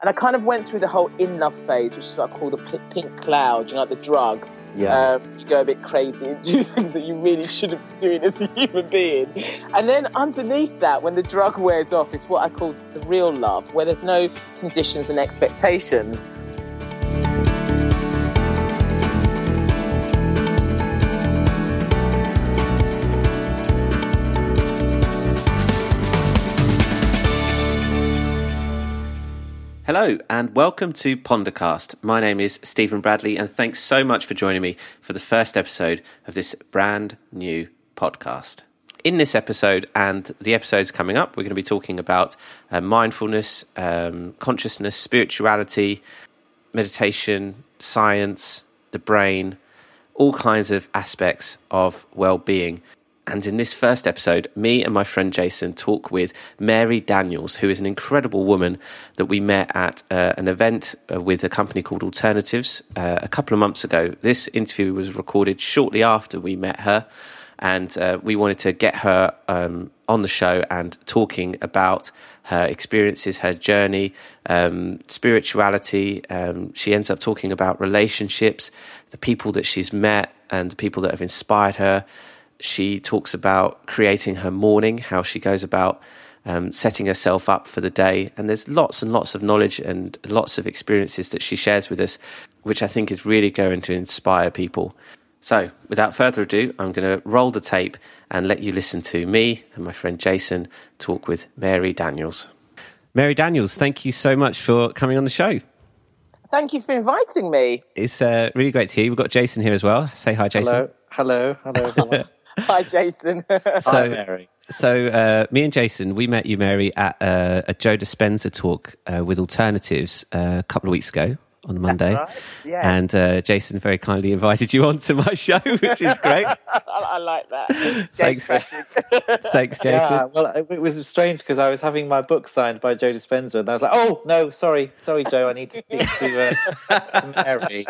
And I kind of went through the whole in love phase, which is what I call the pink cloud, you know, like the drug. Yeah. Um, you go a bit crazy and do things that you really shouldn't be doing as a human being. And then underneath that, when the drug wears off, is what I call the real love, where there's no conditions and expectations. Hello and welcome to Pondercast. My name is Stephen Bradley, and thanks so much for joining me for the first episode of this brand new podcast. In this episode and the episodes coming up, we're going to be talking about uh, mindfulness, um, consciousness, spirituality, meditation, science, the brain, all kinds of aspects of well being. And in this first episode, me and my friend Jason talk with Mary Daniels, who is an incredible woman that we met at uh, an event uh, with a company called Alternatives uh, a couple of months ago. This interview was recorded shortly after we met her, and uh, we wanted to get her um, on the show and talking about her experiences, her journey, um, spirituality. Um, she ends up talking about relationships, the people that she's met, and the people that have inspired her she talks about creating her morning, how she goes about um, setting herself up for the day. And there's lots and lots of knowledge and lots of experiences that she shares with us, which I think is really going to inspire people. So, without further ado, I'm going to roll the tape and let you listen to me and my friend Jason talk with Mary Daniels. Mary Daniels, thank you so much for coming on the show. Thank you for inviting me. It's uh, really great to hear you. We've got Jason here as well. Say hi, Jason. Hello, hello, hello, everyone. Hi, Jason. So, Hi, Mary. So, uh, me and Jason, we met you, Mary, at uh, a Joe Dispenza talk uh, with Alternatives uh, a couple of weeks ago on a Monday. right, yes. And uh, Jason very kindly invited you onto my show, which is great. I, I like that. Thanks. Crashing. Thanks, Jason. Yeah, well, it it was strange because I was having my book signed by Joe Dispenza, and I was like, "Oh no, sorry, sorry, Joe, I need to speak to uh, Mary."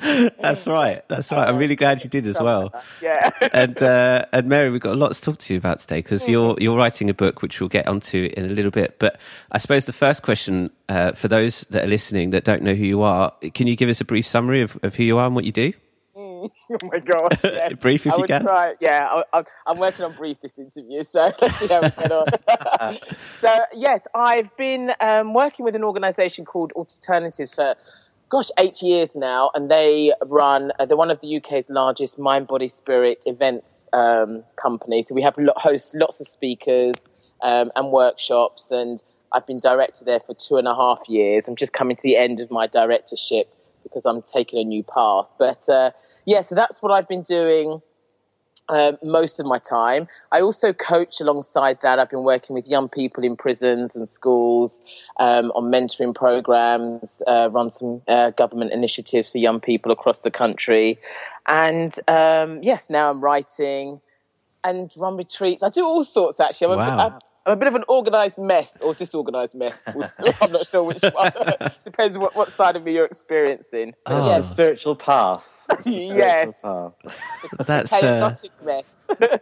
That's right. That's right. I'm really glad you did as well. yeah. and uh, and Mary, we've got a lot to talk to you about today because you're you're writing a book, which we'll get onto in a little bit. But I suppose the first question uh, for those that are listening that don't know who you are, can you give us a brief summary of, of who you are and what you do? Oh my gosh. Yeah. Brief if I you can. Try. Yeah, I, I'm working on brief this interview, so let's see how we get on. so, yes, I've been um, working with an organisation called Alternatives for, gosh, eight years now, and they run, uh, they're one of the UK's largest mind, body, spirit events um, company. So we have lo- host lots of speakers um, and workshops, and I've been director there for two and a half years. I'm just coming to the end of my directorship because I'm taking a new path. But uh, yeah, so that's what I've been doing um, most of my time. I also coach alongside that. I've been working with young people in prisons and schools um, on mentoring programs, uh, run some uh, government initiatives for young people across the country. And um, yes, now I'm writing and run retreats. I do all sorts actually. I'm, Wow. a, I'm, I'm a bit of an organised mess or disorganised mess. I'm not sure which one. Depends what, what side of me you're experiencing. But Oh. The yes, spiritual path. The spiritual Yes. path. That's uh, chaotic mess.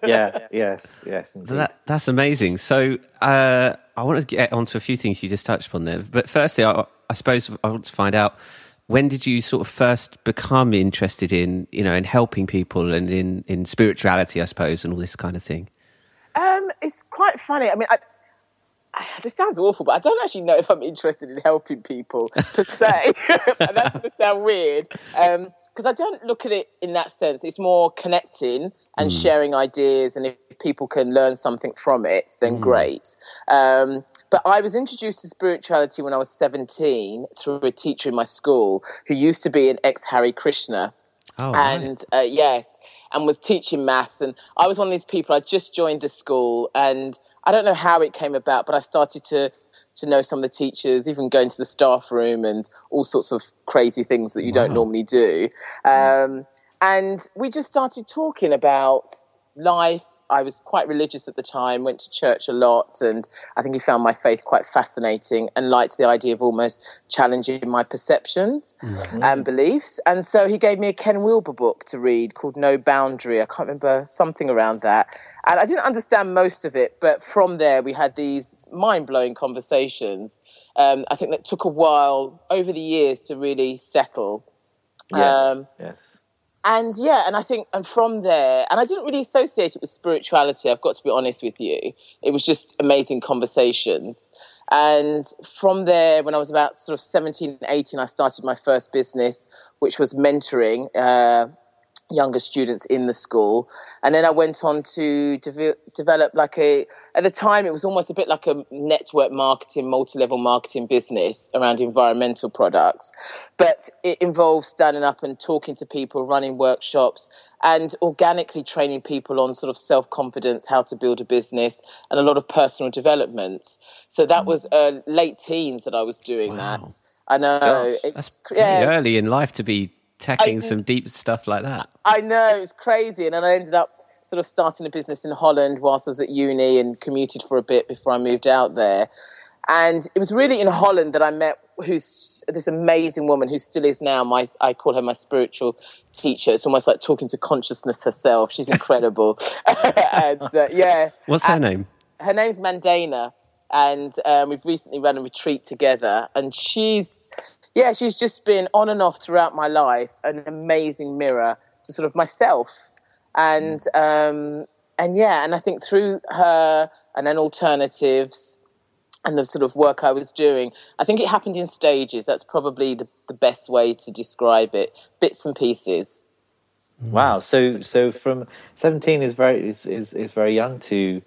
Yeah. Yes. Yes. That, that's amazing. So uh, I want to get onto a few things you just touched upon there. But firstly, I, I suppose I want to find out when did you sort of first become interested in you know in helping people and in in spirituality, I suppose, and all this kind of thing. Um, quite funny. I mean, I, I, this sounds awful, but I don't actually know if I'm interested in helping people per se. and that's going to sound weird because I don't look at it in that sense. It's more connecting and sharing ideas, and if people can learn something from it, then great. Um, but I was introduced to spirituality when I was 17 through a teacher in my school who used to be an ex Hare Krishna Oh, right. and uh, yes, and was teaching maths. And I was one of these people. I just joined the school, and I don't know how it came about, but I started to to know some of the teachers, even going to the staff room and all sorts of crazy things that you don't normally do. Um, and we just started talking about life, I was quite religious at the time, went to church a lot, and I think he found my faith quite fascinating and liked the idea of almost challenging my perceptions mm-hmm. and beliefs. And so he gave me a Ken Wilber book to read called No Boundary. I can't remember something around that. And I didn't understand most of it, but from there we had these mind blowing conversations. Um, I think that took a while over the years to really settle. Yes. Um, yes and yeah, and I think, and from there, and I didn't really associate it with spirituality. I've got to be honest with you. It was just amazing conversations. And from there, when I was about sort of 17, 18, I started my first business, which was mentoring. Uh, younger students in the school. And then I went on to de- develop like a, at the time, it was almost a bit like a network marketing, multi level marketing business around environmental products. But it involves standing up and talking to people, running workshops, and organically training people on sort of self confidence, how to build a business, and a lot of personal development. So that mm. was uh, late teens that I was doing wow. that. I know. Gosh, it's, that's pretty yeah, early in life to be tackling some deep stuff like that. I know, it's crazy. And then I ended up sort of starting a business in Holland whilst I was at uni and commuted for a bit before I moved out there. And it was really in Holland that I met who's this amazing woman who still is now my I call her my spiritual teacher. It's almost like talking to consciousness herself. She's incredible. and uh, yeah. What's her name? Her name's Mandana. And um, we've recently run a retreat together. And she's yeah, she's just been on and off throughout my life, an amazing mirror to sort of myself. And um, and yeah, and I think through her and then alternatives and the sort of work I was doing, I think it happened in stages. That's probably the, the best way to describe it. Bits and pieces. Wow. So so from seventeen is very is, is, is very young to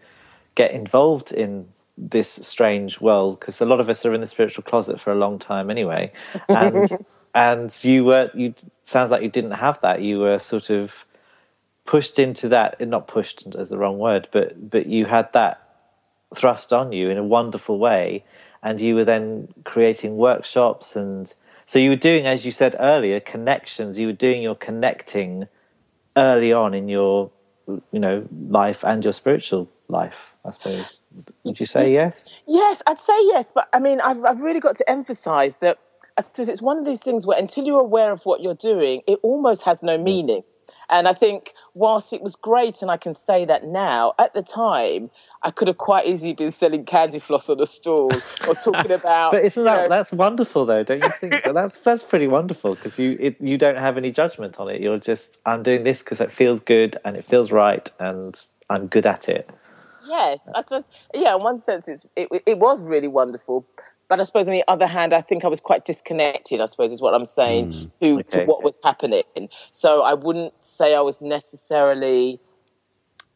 get involved in this strange world because a lot of us are in the spiritual closet for a long time anyway. And and you were you sounds like you didn't have that. You were sort of pushed into that eh, not pushed as the wrong word but but you had that thrust on you in a wonderful way. And you were then creating workshops and so you were doing as you said earlier connections. You were doing your connecting early on in your you know life and your spiritual life I suppose. Would you say yes? Yes, I'd say yes. But I mean, I've, I've really got to emphasize that I suppose it's one of these things where until you're aware of what you're doing, it almost has no meaning. And I think whilst it was great, and I can say that now, at the time, I could have quite easily been selling candy floss on a stall or talking about. but isn't that know, that's wonderful though? Don't you think that's that's pretty wonderful because you it, you don't have any judgment on it. You're just I'm doing this because it feels good and it feels right and I'm good at it. Yes, I suppose. Yeah, in one sense, it's, it, it was really wonderful. But I suppose on the other hand, I think I was quite disconnected. I suppose is what I'm saying mm, to, okay. to what was happening. So I wouldn't say I was necessarily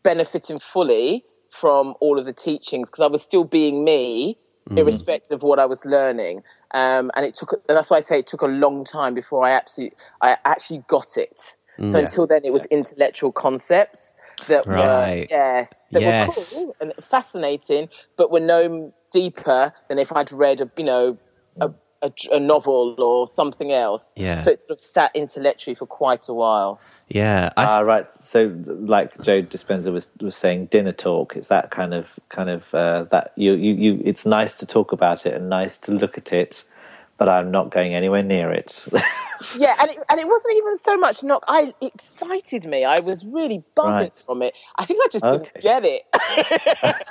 benefiting fully from all of the teachings because I was still being me, mm. irrespective of what I was learning. Um, and it took. And that's why I say it took a long time before I absolutely, I actually got it. So mm. until then, it was intellectual concepts that right. were yes, that yes. were cool and fascinating, but were no deeper than if I'd read a you know a, a, a novel or something else. Yeah. So it sort of sat intellectually for quite a while. Yeah. Ah, uh, right. So, like Joe Dispenza was was saying, dinner talk. It's that kind of kind of uh, that you, you you. It's nice to talk about it and nice to look at it but I'm not going anywhere near it. yeah, and it, and it wasn't even so much knock. I it excited me. I was really buzzing right. from it. I think I just okay. didn't get it.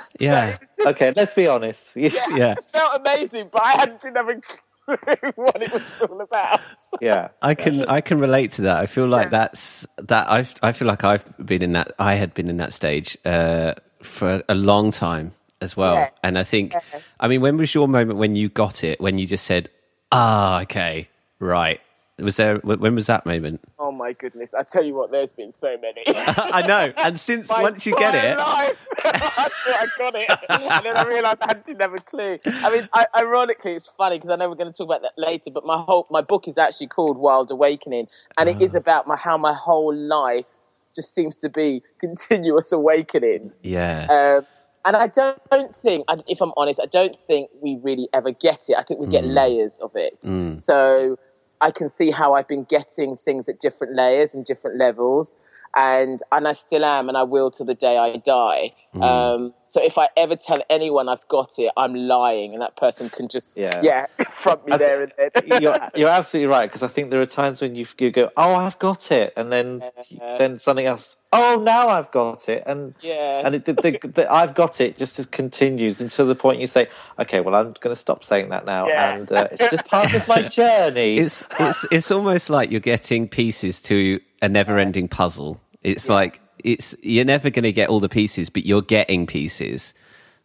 yeah. just, okay, let's be honest. Yeah, yeah. It felt amazing, but I didn't have a clue what it was all about. yeah, I can I can relate to that. I feel like yeah. that's that. I I feel like I've been in that. I had been in that stage uh, for a long time as well. Yeah. And I think, yeah. I mean, when was your moment when you got it? When you just said, Ah, okay, right. Was there? When was that moment? Oh my goodness! I tell you what, there's been so many. I know, and since once you get it, life, I got it, and then I realised I didn't have a clue. I mean, I, ironically, it's funny because I know we're going to talk about that later. But my whole my book is actually called Wild Awakening, and it is ah. about my how my whole life just seems to be continuous awakening. Yeah. Um, and I don't think, if I'm honest, I don't think we really ever get it. I think we get mm. layers of it. Mm. So I can see how I've been getting things at different layers and different levels. And and I still am, and I will till the day I die. Mm. Um, so if I ever tell anyone I've got it, I'm lying, and that person can just yeah, Yeah. front me there and then. you're you're absolutely right because I think there are times when you you go, oh, I've got it, and then Yeah. then something else. Oh, now I've got it, and Yes. and it, the, the, the, I've got it just as continues until the point you say, okay, well, I'm going to stop saying that now, Yeah. and uh, it's just part of my journey. It's it's it's almost like you're getting pieces to a never-ending puzzle. It's like it's you're never going to get all the pieces, but you're getting pieces.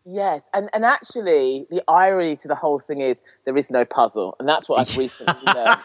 Yes, and and actually, the irony to the whole thing is there is no puzzle, and that's what I've recently learned.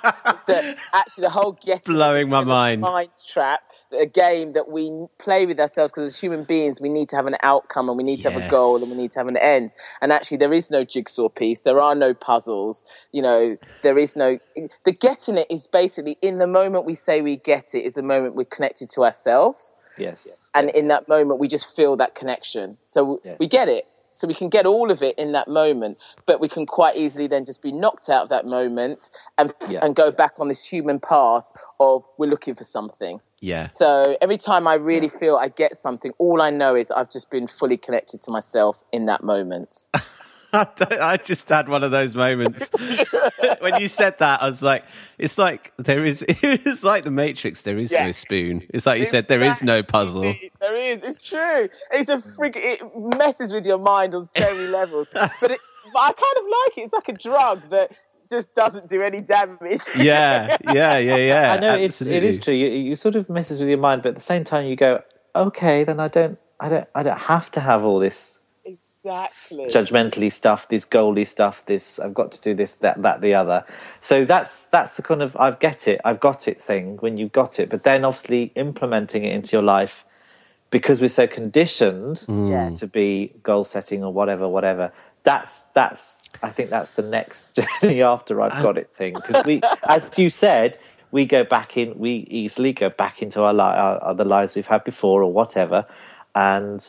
that actually, the whole getting Blowing my kind of a mind. mind trap, a game that we play with ourselves because as human beings, we need to have an outcome and we need to have a goal and we need to have an end. And actually, there is no jigsaw piece, there are no puzzles. You know, there is no the getting it is basically in the moment we say we get it is the moment we're connected to ourselves yes, and yes. in that moment we just feel that connection so Yes. we get it so we can get all of it in that moment but we can quite easily then just be knocked out of that moment and Yeah. and go back on this human path of we're looking for something Yeah. so every time i really feel i get something all i know is i've just been fully connected to myself in that moment I just had one of those moments when you said that. I was like, "It's like there is. It's like the Matrix. There is no spoon. It's like you said. There is no puzzle. There is. It's true. It's a freak. It messes with your mind on so many levels. But, it, but I kind of like it. It's like a drug that just doesn't do any damage. Yeah, yeah, yeah, yeah. I know it's, it absolutely. is true. You, you sort of messes with your mind, but at the same time, you go, okay, then I don't, I don't, I don't have to have all this exactly. judgmentally stuff, this goaly stuff, this I've got to do this, that, that, the other. So that's that's the kind of I've get it, I've got it thing when you've got it, but then obviously implementing it into your life because we're so conditioned mm. Yeah. to be goal setting or whatever, whatever. That's that's I think that's the next journey after I've got it thing because we, as you said. We go back in. We easily go back into our, li- our other lives we've had before, or whatever, and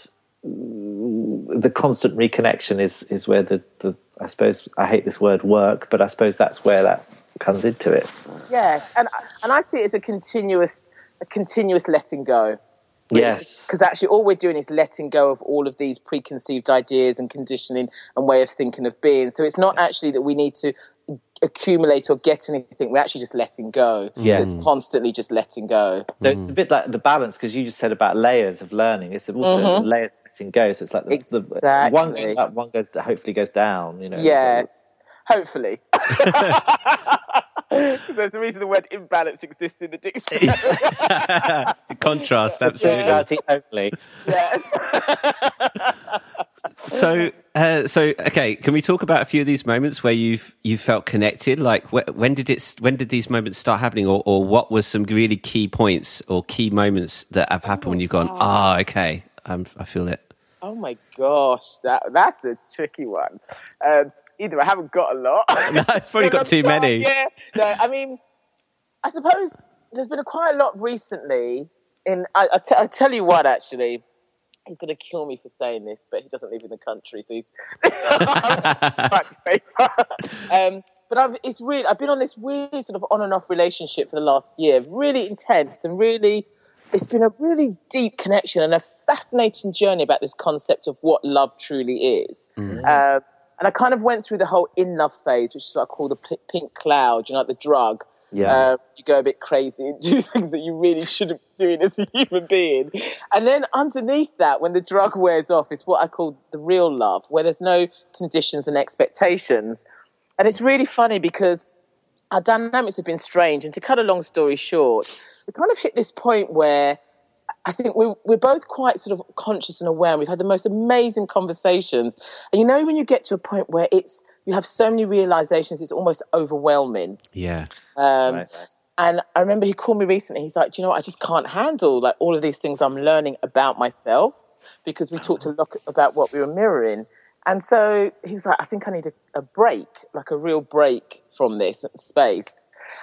the constant reconnection is is where the, the I suppose I hate this word work, but I suppose that's where that comes into it. Yes, and and I see it as a continuous, a continuous letting go. Yes. Because actually, all we're doing is letting go of all of these preconceived ideas and conditioning and way of thinking of being. So it's not actually that we need to accumulate or get anything. We're actually just letting go. Yeah. So it's constantly just letting go. So it's a bit like the balance because you just said about layers of learning. It's also mm-hmm. layers of letting go. So it's like the, the one Exactly. goes up, one goes hopefully goes down. You know. Yes, hopefully. There's a reason the word imbalance exists in the dictionary. Contrast, absolutely. Spirituality only. yes. So, uh, so okay, can we talk about a few of these moments where you've you felt connected? Like, wh- when did it? When did these moments start happening, or, or what was some really key points or key moments that have happened when you've gone, ah, okay, um, I feel it. Oh my gosh, that that's a tricky one. Um, either I haven't got a lot. No, it's probably got too many. Yeah. No, I mean, I suppose there's been a quite a lot recently. In I, I, t- I tell you what, actually, he's going to kill me for saying this, but he doesn't live in the country, so he's quite safer. um, but I've it's really I've been on this weird sort of on and off relationship for the last year, really intense and really. It's been a really deep connection and a fascinating journey about this concept of what love truly is. Um, and I kind of went through the whole in love phase, which is what I call the p- pink cloud, you know, like the drug. Yeah. Um, you go a bit crazy and do things that you really shouldn't be doing as a human being. And then underneath that, when the drug wears off, is what I call the real love, where there's no conditions and expectations. And it's really funny because our dynamics have been strange. And to cut a long story short, we kind of hit this point where I think we're, we're both quite sort of conscious and aware. And we've had the most amazing conversations. And you know, when you get to a point where it's, you have so many realizations, it's almost overwhelming. Yeah, Um, Right. And I remember he called me recently. He's like, Do you know what? I just can't handle like all of these things I'm learning about myself because we talked a lot about what we were mirroring. And so he was like, I think I need a, a break, like a real break from this space.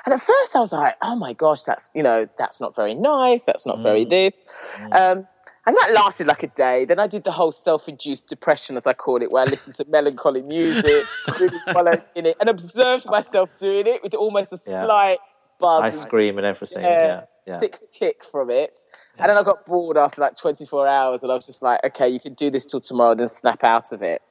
And at first I was like, oh my gosh, that's, you know, that's not very nice. That's not very this. Um, and that lasted like a day. Then I did the whole self-induced depression, as I call it, where I listened to melancholy music, really followed in it, and observed myself doing it with almost a Yeah. slight buzz. I scream and everything. yeah. Yeah. Yeah. thick kick from it. And then I got bored after like 24 hours, and I was just like, okay, you can do this till tomorrow, then snap out of it.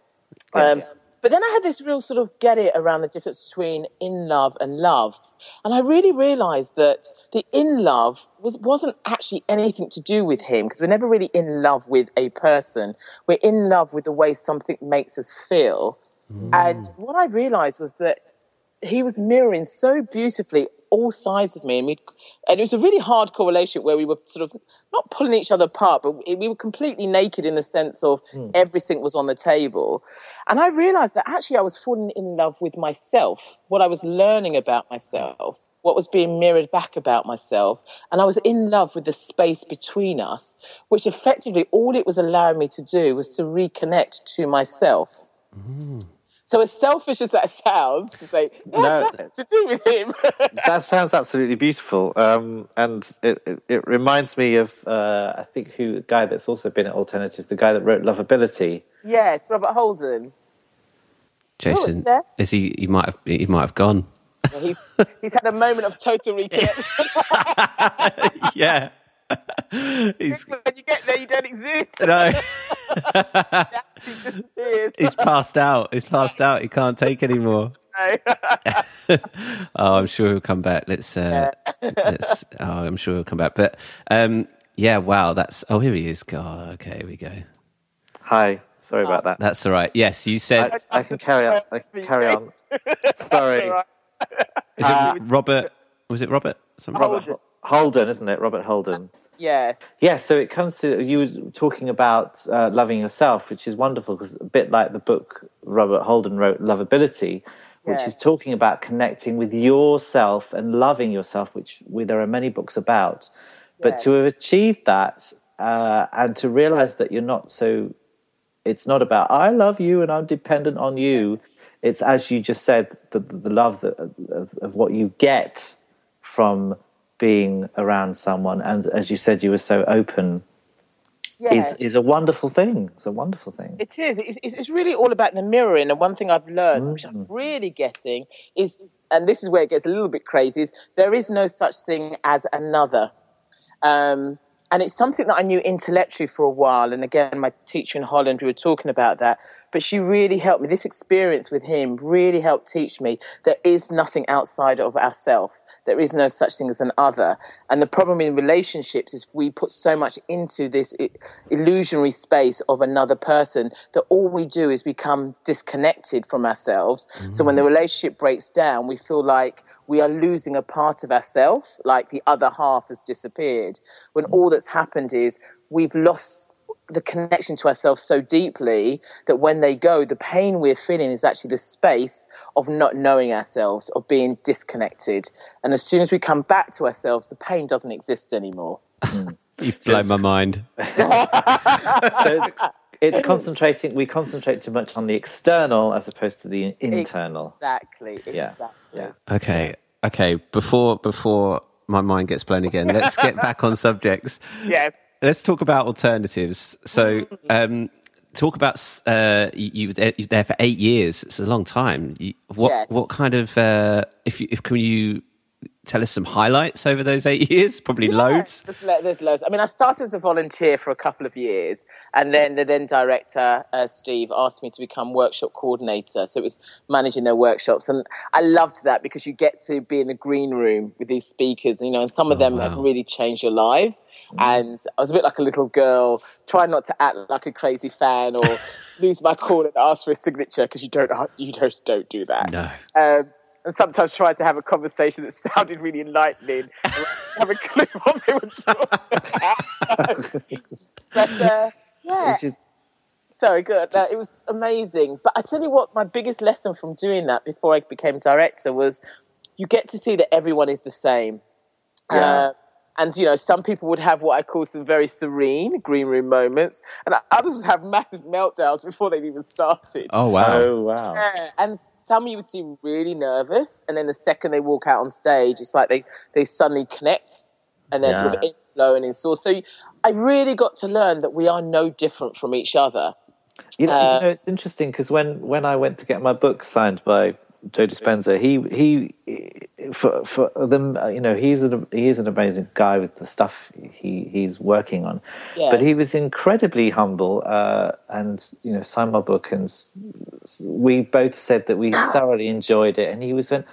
Um, but then I had this real sort of get it around the difference between in love and love. And I really realized that the in love was, wasn't actually anything to do with him because we're never really in love with a person. We're in love with the way something makes us feel. Mm. And what I realized was that he was mirroring so beautifully all sides of me, and we and it was a really hard correlation where we were sort of not pulling each other apart, but we were completely naked in the sense of hmm. everything was on the table. And I realized that actually I was falling in love with myself, what I was learning about myself, what was being mirrored back about myself, and I was in love with the space between us, which effectively all it was allowing me to do was to reconnect to myself. Hmm. So as selfish as that sounds, to say No. no, to do with him. that sounds absolutely beautiful, um, and it, it, it reminds me of uh, I think who a guy that's also been at Alternatives, the guy that wrote Loveability. yes, Robert Holden. Jason, is he? He might have. He might have gone. He's he's had a moment of total reconnection. yeah. he's when you get there, you don't exist. no. He disappears. He's passed out. He's passed out. He can't take anymore. Oh, I'm sure he'll come back. Let's. Uh, let's. Oh, I'm sure he'll come back. But um, yeah. Wow. That's. Oh, here he is. God. Okay. Here we go. Hi, sorry about that. That's all right. Yes, you said. I can carry on. I can carry on. Sorry, all right. Is it Robert? Was it Robert? Something? Holden. Holden, isn't it? Robert Holden. Yes. Yeah, so it comes to you were talking about uh, loving yourself, which is wonderful because a bit like the book Robert Holden wrote, Loveability, which is talking about connecting with yourself and loving yourself, which we, there are many books about. But Yes. to have achieved that uh, and to realize that you're not so, it's not about I love you and I'm dependent on you. It's as you just said, the, the love that, of, of what you get from being around someone, and as you said, you were so open Yes. is is a wonderful thing. It's a wonderful thing. It is. It's, it's really all about the mirroring. And one thing I've learned, which Mm. I'm really getting, is, and this is where it gets a little bit crazy, is there is no such thing as another. Um, and it's something that I knew intellectually for a while. And again, my teacher in Holland, we were talking about that. But she really helped me. This experience with him really helped teach me there is nothing outside of ourselves. There is no such thing as an other. And the problem in relationships is we put so much into this illusionary space of another person that all we do is become disconnected from ourselves. So when the mm-hmm. relationship breaks down, we feel like we are losing a part of ourselves, like the other half has disappeared. When all that's happened is we've lost the connection to ourselves so deeply that when they go, the pain we're feeling is actually the space of not knowing ourselves, of being disconnected. And as soon as we come back to ourselves, the pain doesn't exist anymore. Mm. You blow my mind. so it's, it's concentrating. We concentrate too much on the external as opposed to the internal. Exactly. Yeah. Exactly. Yeah. Okay. Okay. Before before my mind gets blown again, let's get back on subjects. Yes. Let's talk about alternatives. So, um, talk about uh, you, you were there- you were there for eight years. It's a long time. What Yes. what kind of uh, if you, if can you tell us some highlights over those eight years? Probably loads. There's, loads. I mean, I started as a volunteer for a couple of years, and then the then director, uh, Steve, asked me to become workshop coordinator. So it was managing their workshops, and I loved that because you get to be in the green room with these speakers, you know, and some of them have really changed your lives. And I was a bit like a little girl, trying not to act like a crazy fan or lose my cool and ask for a signature because you don't, you don't, don't do that. No. Um, and sometimes tried to have a conversation that sounded really enlightening. and have a clue what they were talking about. but uh, yeah, Which is sorry, good. Uh, it was amazing. But I tell you what, my biggest lesson from doing that before I became director was you get to see that everyone is the same. Yeah. Uh, and you know, some people would have what I call some very serene green room moments, and others would have massive meltdowns before they'd even started. Oh wow. oh wow. Yeah, and some you would seem really nervous, and then the second they walk out on stage, it's like they, they suddenly connect and they're sort of Yeah. in flow and in source. So I really got to learn that we are no different from each other. You know, Uh, you know it's interesting because when, when I went to get my book signed by Joe Dispenza, he he for for them, uh, you know, he's an he's an amazing guy with the stuff he he's working on. Yes. But he was incredibly humble, uh, and you know, signed my book, and we both said that we thoroughly enjoyed it. And he was went,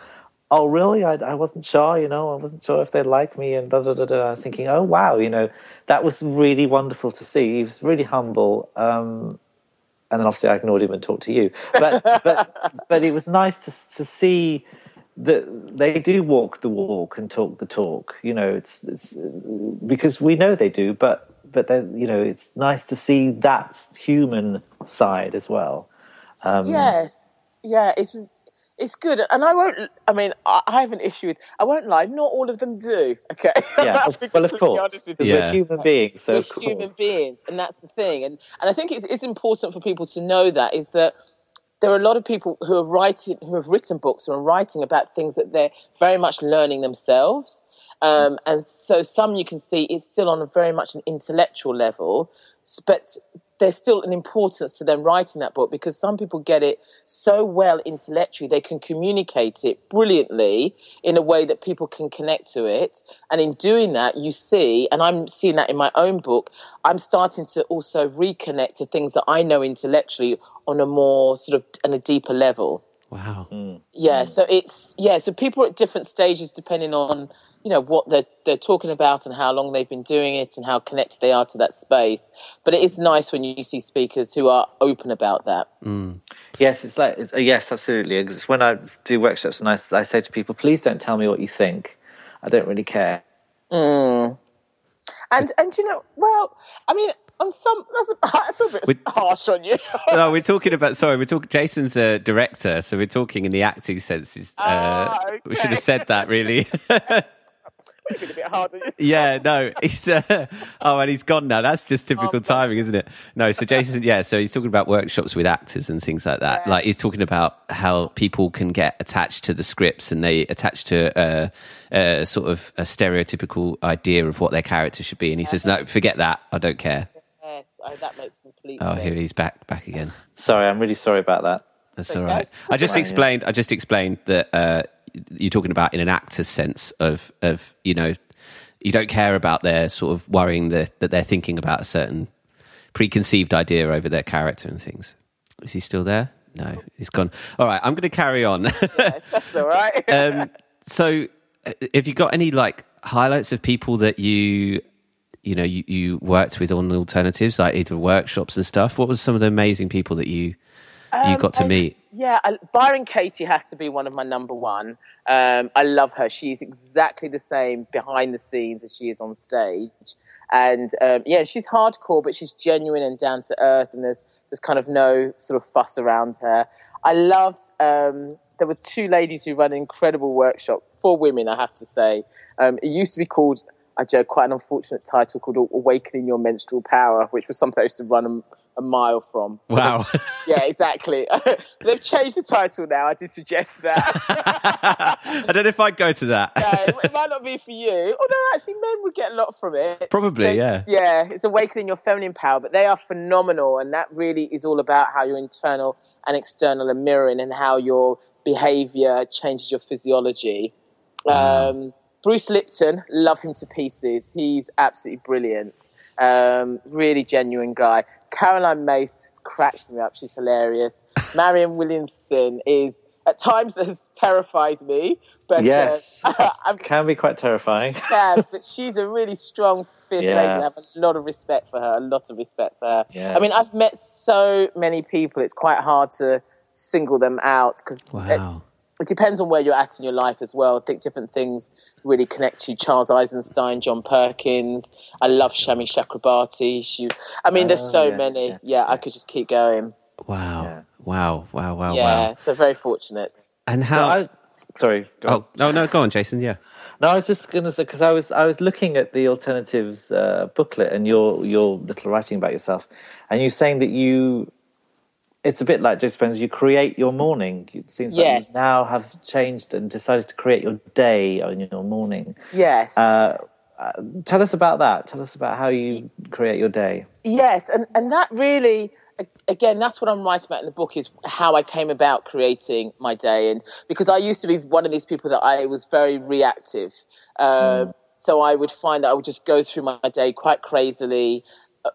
"Oh, really? I, I wasn't sure. You know, I wasn't sure if they'd like me." And da da da da. I was thinking, "Oh, wow! You know, that was really wonderful to see. He was really humble." Um, and then obviously I ignored him and talked to you. But but but it was nice to to see that they do walk the walk and talk the talk. You know, it's it's because we know they do, but but then you know it's nice to see that human side as well. Um, Yes, yeah, it's it's good, and I won't. I mean, I, I have an issue with. I won't lie. Not all of them do. Okay. Yeah, I'll of- be well, of course, because. Yeah. we're human beings, so We're of course. human beings, and that's the thing. And and I think it's it's important for people to know that is that there are a lot of people who are writing who have written books and are writing about things that they're very much learning themselves. Um, and so some you can see it's still on a very much an intellectual level, but there's still an importance to them writing that book because some people get it so well intellectually they can communicate it brilliantly in a way that people can connect to it. And in doing that you see and i'm seeing that in my own book i'm starting to also reconnect to things that i know intellectually on a more sort of on a deeper level. Wow. Hmm. yeah, hmm. so it's yeah, so people are at different stages depending on you know what they're they're talking about and how long they've been doing it and how connected they are to that space. But it is nice when you see speakers who are open about that. Yes, it's like it's, uh, yes, absolutely. 'Cause it's when I do workshops and I, I say to people, please don't tell me what you think. I don't really care. And and you know, well, I mean, on some that's a, I feel a bit With- harsh on you. no, we're talking about. Sorry, we're talking. Jason's a director, so we're talking in the acting senses. Uh, Ah, We should have said that, really. You've been a bit hard yeah, no, he's. Uh, oh, and he's gone now. That's just typical Oh, timing, isn't it? No, so Jason, yeah, so he's talking about workshops with actors and things like that. Yeah. Like he's talking about how people can get attached to the scripts and they attach to uh, a sort of a stereotypical idea of what their character should be, and he says, "No, forget that. I don't care." Yes, oh, that makes complete Oh, sense. here he's back, back again. Sorry, I'm really sorry about that. That's Okay. all right. I just explained. I just explained that uh, you're talking about in an actor's sense of of you know you don't care about their sort of worrying that that they're thinking about a certain preconceived idea over their character and things. Is he still there? No, he's gone. All right, I'm going to carry on. Yes, that's all right. um, so, uh, have you got any like highlights of people that you you know you, you worked with on alternatives, like either workshops and stuff? What was some of the amazing people that you you got to I- meet? Yeah, I, Byron Katie has to be one of my number one. Um, I love her. She's exactly the same behind the scenes as she is on stage. And um, yeah, she's hardcore, but she's genuine and down to earth, and there's there's kind of no sort of fuss around her. I loved. Um, there were two ladies who run an incredible workshop for women. I have to say, um, it used to be called. I joke, quite an unfortunate title called "Awakening Your Menstrual Power," which was something I used to run a, mile from. Wow. Yeah, exactly. They've changed the title now. I did suggest that. I don't know if I'd go to that. Yeah, it, might not be for you. Although actually, men would get a lot from it. Probably, So yeah. Yeah, it's awakening your feminine power, but they are phenomenal, and that really is all about how your internal and external are mirroring, and how your behaviour changes your physiology. Um, Bruce Lipton, love him to pieces. He's absolutely brilliant. Um, really genuine guy. Caroline Myss has cracked me up. She's hilarious. Marianne Williamson is at times has terrified me, but uh, Yes, I'm, can be quite terrifying. yeah, but she's a really strong, fierce Yeah. lady. I have a lot of respect for her. A lot of respect for her. Yeah. I mean, I've met so many people. It's quite hard to single them out because Wow. It depends on where you're at in your life as well. I think different things really connect you. Charles Eisenstein, John Perkins. I love Shami Chakrabarti. She, I mean, there's Oh, so yes, many. yes, yeah, I could just keep going. Wow. Yeah. Wow. Wow. Wow. yeah, Wow. so very fortunate. And So how? I, sorry. Go on. oh no, no, go on, Jason. Yeah. No, I was just going to say because I was I was looking at the alternatives uh, booklet and your your little writing about yourself, and you're saying that you. It's a bit like Joe Dispenza. You create your morning. It seems like Yes. you now have changed and decided to create your day on your morning. Yes. Uh, uh, tell us about that. Tell us about how you create your day. Yes, and, and that really again, that's what I'm writing about in the book is how I came about creating my day. And because I used to be one of these people that I was very reactive. Uh, mm. So I would find that I would just go through my day quite crazily,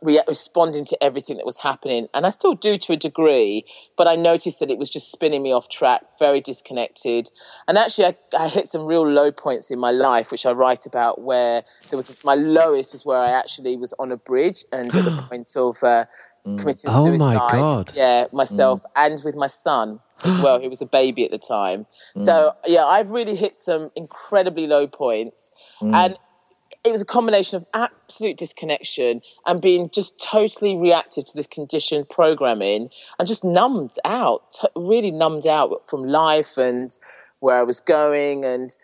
re- responding to everything that was happening. And I still do to a degree, but I noticed that it was just spinning me off track, very disconnected. And actually, I, I hit some real low points in my life, which I write about, where there was my lowest was where I actually was on a bridge and at the point of uh, mm. committing oh suicide. my God. Yeah, myself mm. and with my son as well, who was a baby at the time. Mm. So, yeah, I've really hit some incredibly low points. Mm. And it was a combination of absolute disconnection and being just totally reactive to this conditioned programming and just numbed out, t- really numbed out from life and where I was going. And,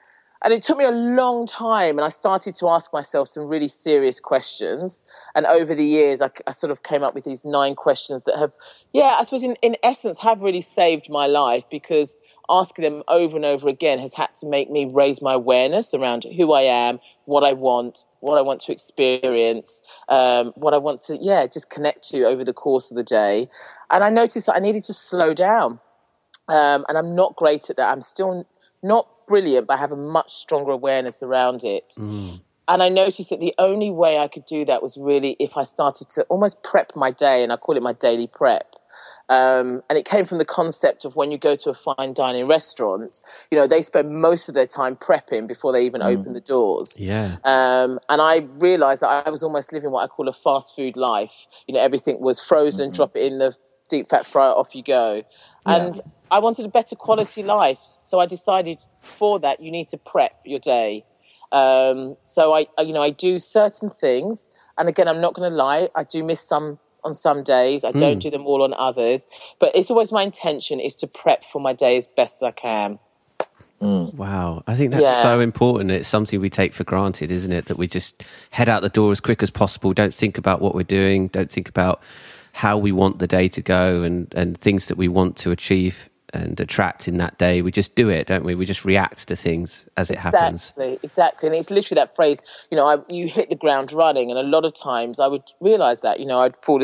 and it took me a long time. And I started to ask myself some really serious questions. And over the years, I, I sort of came up with these nine questions that have, yeah, I suppose in, in essence, have really saved my life because asking them over and over again has had to make me raise my awareness around who I am, what I want, what I want to experience, um, what I want to, yeah, just connect to over the course of the day. And I noticed that I needed to slow down. Um, and I'm not great at that. I'm still not brilliant, but I have a much stronger awareness around it. Mm. And I noticed that the only way I could do that was really if I started to almost prep my day, and I call it my daily prep. Um, and it came from the concept of when you go to a fine dining restaurant, you know, they spend most of their time prepping before they even mm. open the doors. Yeah. Um, and I realized that I was almost living what I call a fast food life. You know, everything was frozen, mm-hmm. drop it in the deep fat fryer, off you go. Yeah. And I wanted a better quality life. So I decided for that, you need to prep your day. Um, so I, you know, I do certain things. And again, I'm not going to lie, I do miss some on some days. I don't mm. do them all on others. But it's always my intention is to prep for my day as best as I can. Mm. Wow. I think that's yeah. so important. It's something we take for granted, isn't it? That we just head out the door as quick as possible, don't think about what we're doing, don't think about how we want the day to go and, and things that we want to achieve and attract in that day. We just do it, don't we? We just react to things as it happens. Exactly, exactly. And it's literally that phrase, you know, I, you hit the ground running. And a lot of times I would realize that, you know, I'd fall,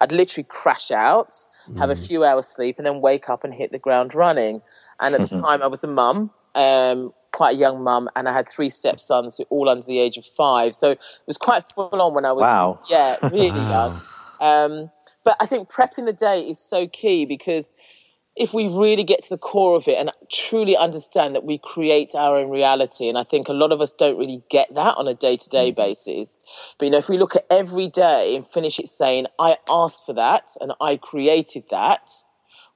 I'd literally crash out, have mm. a few hours sleep, and then wake up and hit the ground running. And at the time I was a mum. Um, quite a young mum, and I had three stepsons, all under the age of five. So it was quite full on when I was, wow. yeah, really wow. young. Um, but I think prepping the day is so key because if we really get to the core of it and truly understand that we create our own reality, and I think a lot of us don't really get that on a day to day basis. But you know, if we look at every day and finish it saying, I asked for that and I created that,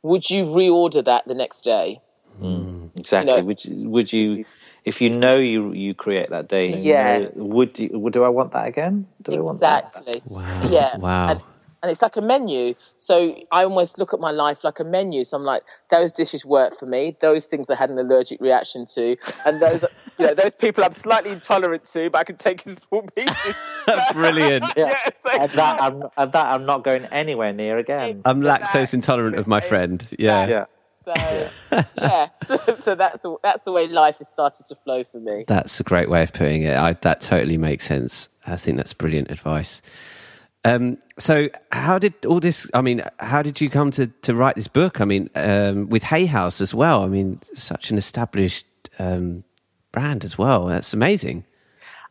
would you reorder that the next day? Mm, exactly. You know, would you, would you, if you know you you create that day, yes. You know, would you, would, do I want that again? Do exactly. Wow. Yeah. Wow. And, and it's like a menu. So I almost look at my life like a menu. So I'm like, those dishes work for me. Those things I had an allergic reaction to, and those, you know, those people I'm slightly intolerant to, but I can take in small pieces. Brilliant. yeah. yeah so, and that, I'm, and that I'm not going anywhere near again. I'm lactose intolerant of my friend. Yeah. Yeah. So yeah, so, so, that's the, that's the way life has started to flow for me. That's a great way of putting it. I, that totally makes sense. I think that's brilliant advice. Um, so, how did all this? I mean, how did you come to to write this book? I mean, um, with Hay House as well. I mean, such an established um, brand as well. That's amazing.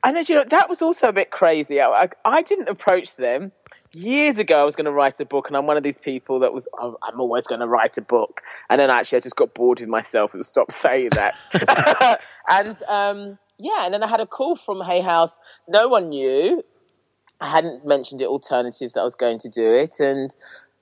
I know. You know, that was also a bit crazy. I, I didn't approach them years ago. I was going to write a book, and I'm one of these people that was, oh, I'm always going to write a book. And then actually, I just got bored with myself and stopped saying that. and um, yeah, and then I had a call from Hay House. No one knew I hadn't mentioned it alternatives that I was going to do it, and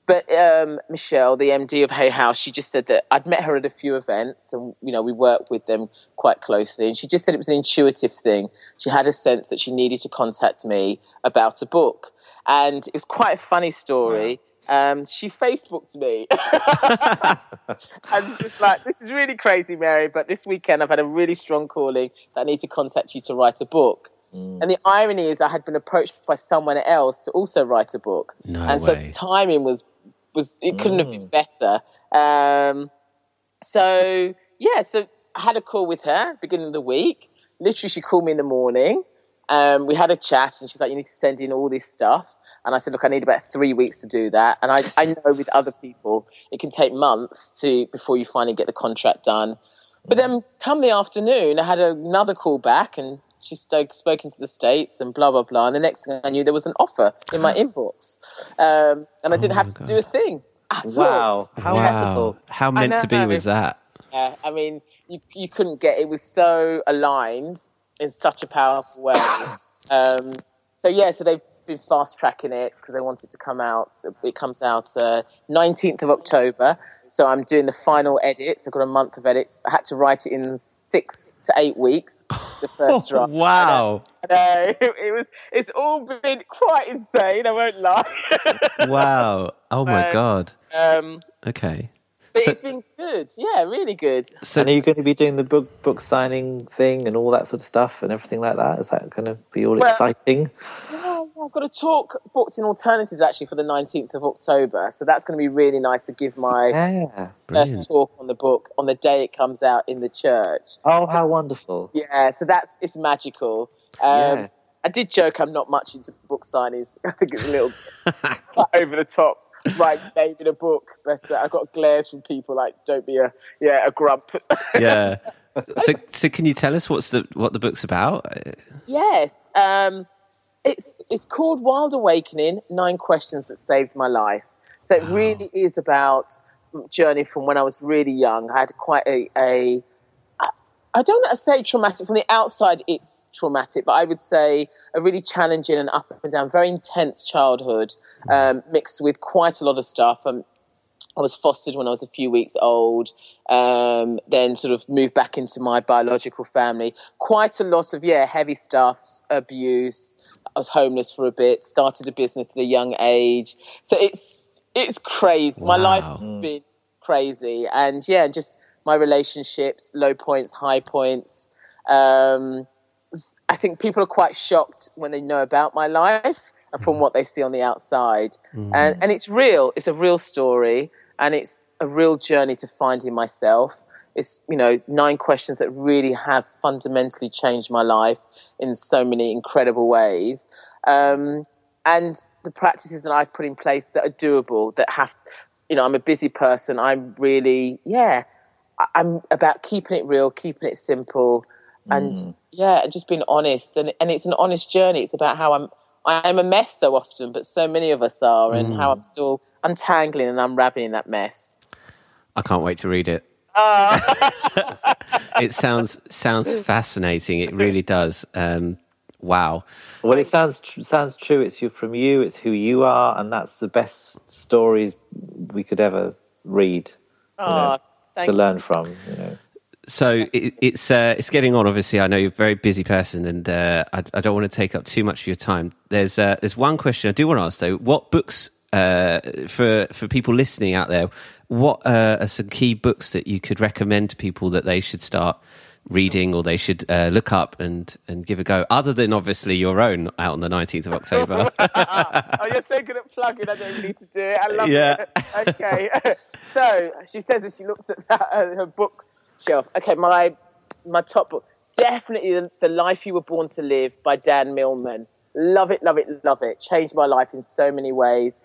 but um, Michelle, the MD of Hay House, she just said that I'd met her at a few events, and you know we work with them quite closely, and she just said it was an intuitive thing. She had a sense that she needed to contact me about a book, and it was quite a funny story. Um, she Facebooked me. and she's just like, this is really crazy, Mary, but this weekend I've had a really strong calling that I need to contact you to write a book. Mm. And the irony is, I had been approached by someone else to also write a book, no and way. so timing was was it couldn't mm. have been mm. better. Um, so yeah, so I had a call with her beginning of the week. Literally, she called me in the morning. Um, we had a chat, and she's like, "You need to send in all this stuff." And I said, look, I need about three weeks to do that. And I, I know with other people, it can take months to before you finally get the contract done. But then come the afternoon, I had another call back and she's spoken to the States and blah, blah, blah. And the next thing I knew, there was an offer in my inbox. Um, and I didn't Oh have to do a thing. at all. Wow, how wow. wonderful! How meant to be was that? Yeah, I mean, you, you couldn't get it was so aligned in such a powerful way. Um, so yeah, so they've been fast tracking it because they want it to come out. It comes out uh, nineteenth of October. So I'm doing the final edits. I've got a month of edits. I had to write it in six to eight weeks. The first draft. wow. I know. it was. It's all been quite insane. I won't lie. wow. Oh my Um, god. um, Okay. but So- it's been good. Yeah, really good. So and are you going to be doing the book book signing thing and all that sort of stuff and everything like that? Is that going to be all Well- exciting? Yeah, yeah, I've got a talk booked in alternatives actually for the 19th of October. So that's going to be really nice to give my Yeah. First talk on the book on the day it comes out in the church. Oh, how wonderful! Yeah, so that's it's magical. Um, Yes. I did joke I'm not much into book signings. I think it's a little quite over the top. Right, name in a book, but uh, I got glares from people like, "Don't be a yeah a grump." Yeah. so so can you tell us what's the what the book's about? Yes. Um, it's it's called Wild Awakening: Nine Questions That Saved My Life. So it really is about journey from when I was really young. I had quite a, a I- don't want to say traumatic. From the outside, it's traumatic, but I would say a really challenging and up and down, very intense childhood, um, mixed with quite a lot of stuff. Um, I was fostered when I was a few weeks old, um, then sort of moved back into my biological family. Quite a lot of, yeah, heavy stuff, abuse. I was homeless for a bit, started a business at a young age. So it's, it's crazy. My life has mm. been crazy. And yeah, just my relationships, low points, high points. Um, I think people are quite shocked when they know about my life and from mm. what they see on the outside. Mm. And, and it's real. It's a real story and it's a real journey to finding myself. It's, you know, nine questions that really have fundamentally changed my life in so many incredible ways. Um, and the practices that I've put in place that are doable, that have, you know, I'm a busy person. I'm really, yeah, I'm about keeping it real, keeping it simple, and yeah, and just being honest. And and it's an honest journey. It's about how I'm I'm a mess so often, but so many of us are, and how I'm still untangling and unraveling that mess. I can't wait to read it. It sounds sounds fascinating. It really does. Um, wow. Well, it sounds tr- sounds true. It's you from you. It's who you are, and that's the best stories we could ever read you know, Oh, to learn from. You know. So it, it's uh, it's getting on. Obviously, I know you're a very busy person, and uh, I, I don't want to take up too much of your time. There's uh, there's one question I do want to ask though. What books uh, for for people listening out there? What uh, are some key books that you could recommend to people that they should start reading or they should uh, look up and and give a go? Other than obviously your own out on the 19th of October. oh, you're so good at plugging. I don't need to do it. I love Yeah. it. Okay. so she says as she looks at that, uh, her bookshelf. Okay, my my top book, definitely the, the Life You Were Born to Live by Dan Millman. Love it, love it, love it. Changed my life in so many ways.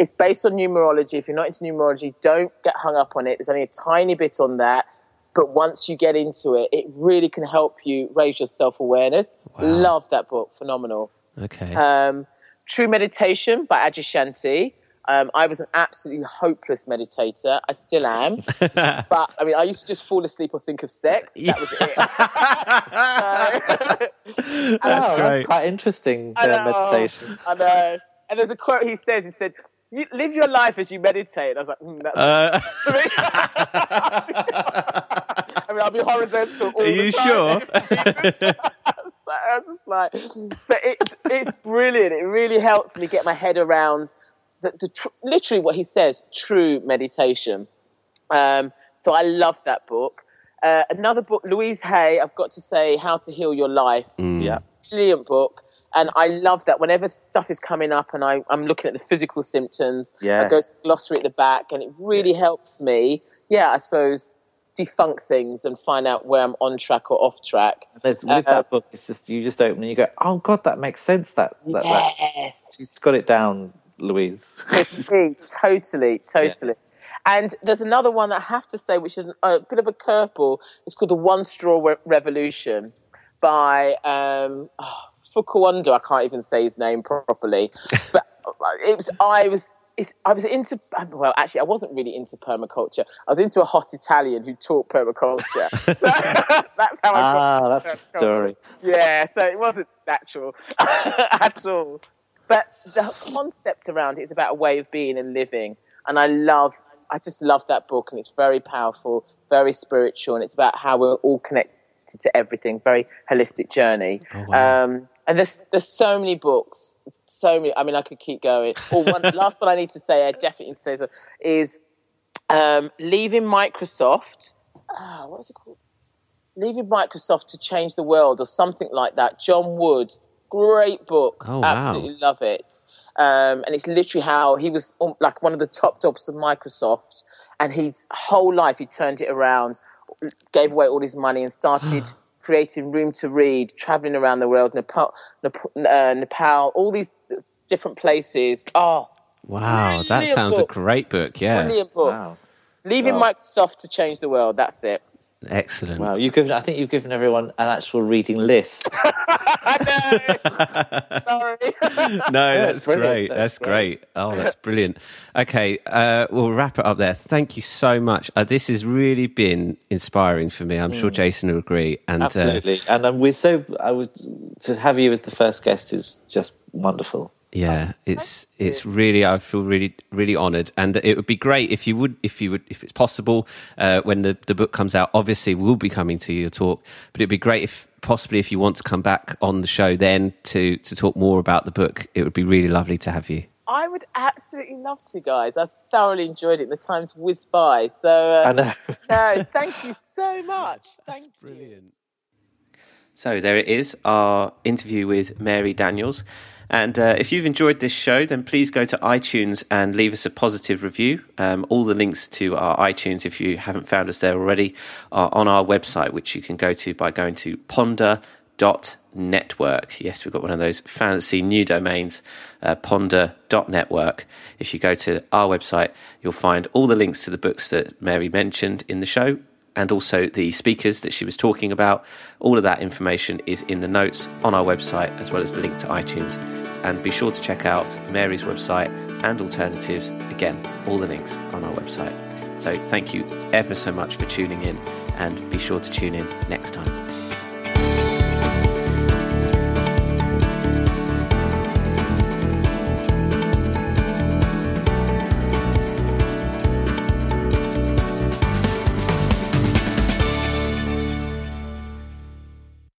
It's based on numerology. If you're not into numerology, don't get hung up on it. There's only a tiny bit on that. But once you get into it, it really can help you raise your self awareness. Love that book. Phenomenal. okay. Um, True Meditation by Adyashanti. Um, I was an absolutely hopeless meditator. I still am. but I mean, I used to just fall asleep or think of sex. That was it. oh, great. that's quite interesting I uh, know. meditation. I know. And there's a quote he says. He said, "You live your life as you meditate." I was like, mm, "That's Uh, for me." I mean, I'll be horizontal. All are the you time. sure? So I was just like, but it's it's brilliant. It really helped me get my head around the, the tr- literally what he says, true meditation. Um, so I love that book. Uh, another book, Louise Hay. I've got to say, How to Heal Your Life. Yeah. Brilliant book. And I love that whenever stuff is coming up and I, I'm looking at the physical symptoms, I go to the glossary at the back and it really helps me, yeah, I suppose, defunk things and find out where I'm on track or off track. There's, with that book, it's just you just open and you go, "Oh God, that makes sense." That that, that Yes. She's got it down, Louise. totally, totally, totally. And there's another one that I have to say, which is a bit of a curveball. It's called The One Straw Re- Revolution by um, oh, Fukuondo. I can't even say his name properly. but it was, I was I was into well, actually, I wasn't really into permaculture. I was into a hot Italian who taught permaculture. so that's how I. Ah, that's the story. Yeah, so it wasn't natural at all. But the concept around it is about a way of being and living, and I love. I just love that book, and it's very powerful, very spiritual, and it's about how we're all connected to everything. Very holistic journey. Oh, wow. um, and there's there's so many books, so many. I mean, I could keep going. Or one last one I need to say, I definitely need to say so, is um, leaving Microsoft. Ah, what is it called? Leaving Microsoft to change the world, or something like that. John Wood, great book. Oh, Absolutely wow. love it. Um, and it's literally how he was um, like one of the top dogs of Microsoft, and his whole life he turned it around, gave away all his money, and started creating room to read, traveling around the world, Nepal, Nepal, uh, Nepal all these different places. Oh, wow, that sounds book. a great book. Yeah, brilliant book. Wow. Leaving wow. Microsoft to change the world. That's it. Excellent. Wow, you've given. I think you've given everyone an actual reading list. I know! Sorry. no, that's, great. That's, that's great. great. Oh, that's brilliant. Okay, uh, we'll wrap it up there. Thank you so much. Uh, this has really been inspiring for me. I'm mm. sure Jason will agree. And uh, absolutely. Uh, and um, we're so. I would to have you as the first guest is just wonderful. Yeah, it's it's really I feel really really honoured, and it would be great if you would if you would if it's possible uh, when the the book comes out. Obviously, we'll be coming to your talk, but it'd be great if possibly if you want to come back on the show then to to talk more about the book. It would be really lovely to have you. I would absolutely love to, guys. I thoroughly enjoyed it. The time's whizzed by, so uh, I know. no, thank you so much. Thank That's brilliant. So there it is, our interview with Mary Daniels. And uh, if you've enjoyed this show, then please go to iTunes and leave us a positive review. Um, all the links to our iTunes, if you haven't found us there already, are on our website, which you can go to by going to ponder.network. Yes, we've got one of those fancy new domains, uh, ponder.network. If you go to our website, you'll find all the links to the books that Mary mentioned in the show and also the speakers that she was talking about. All of that information is in the notes on our website, as well as the link to iTunes. And be sure to check out Mary's website and alternatives. Again, all the links on our website. So thank you ever so much for tuning in, and be sure to tune in next time.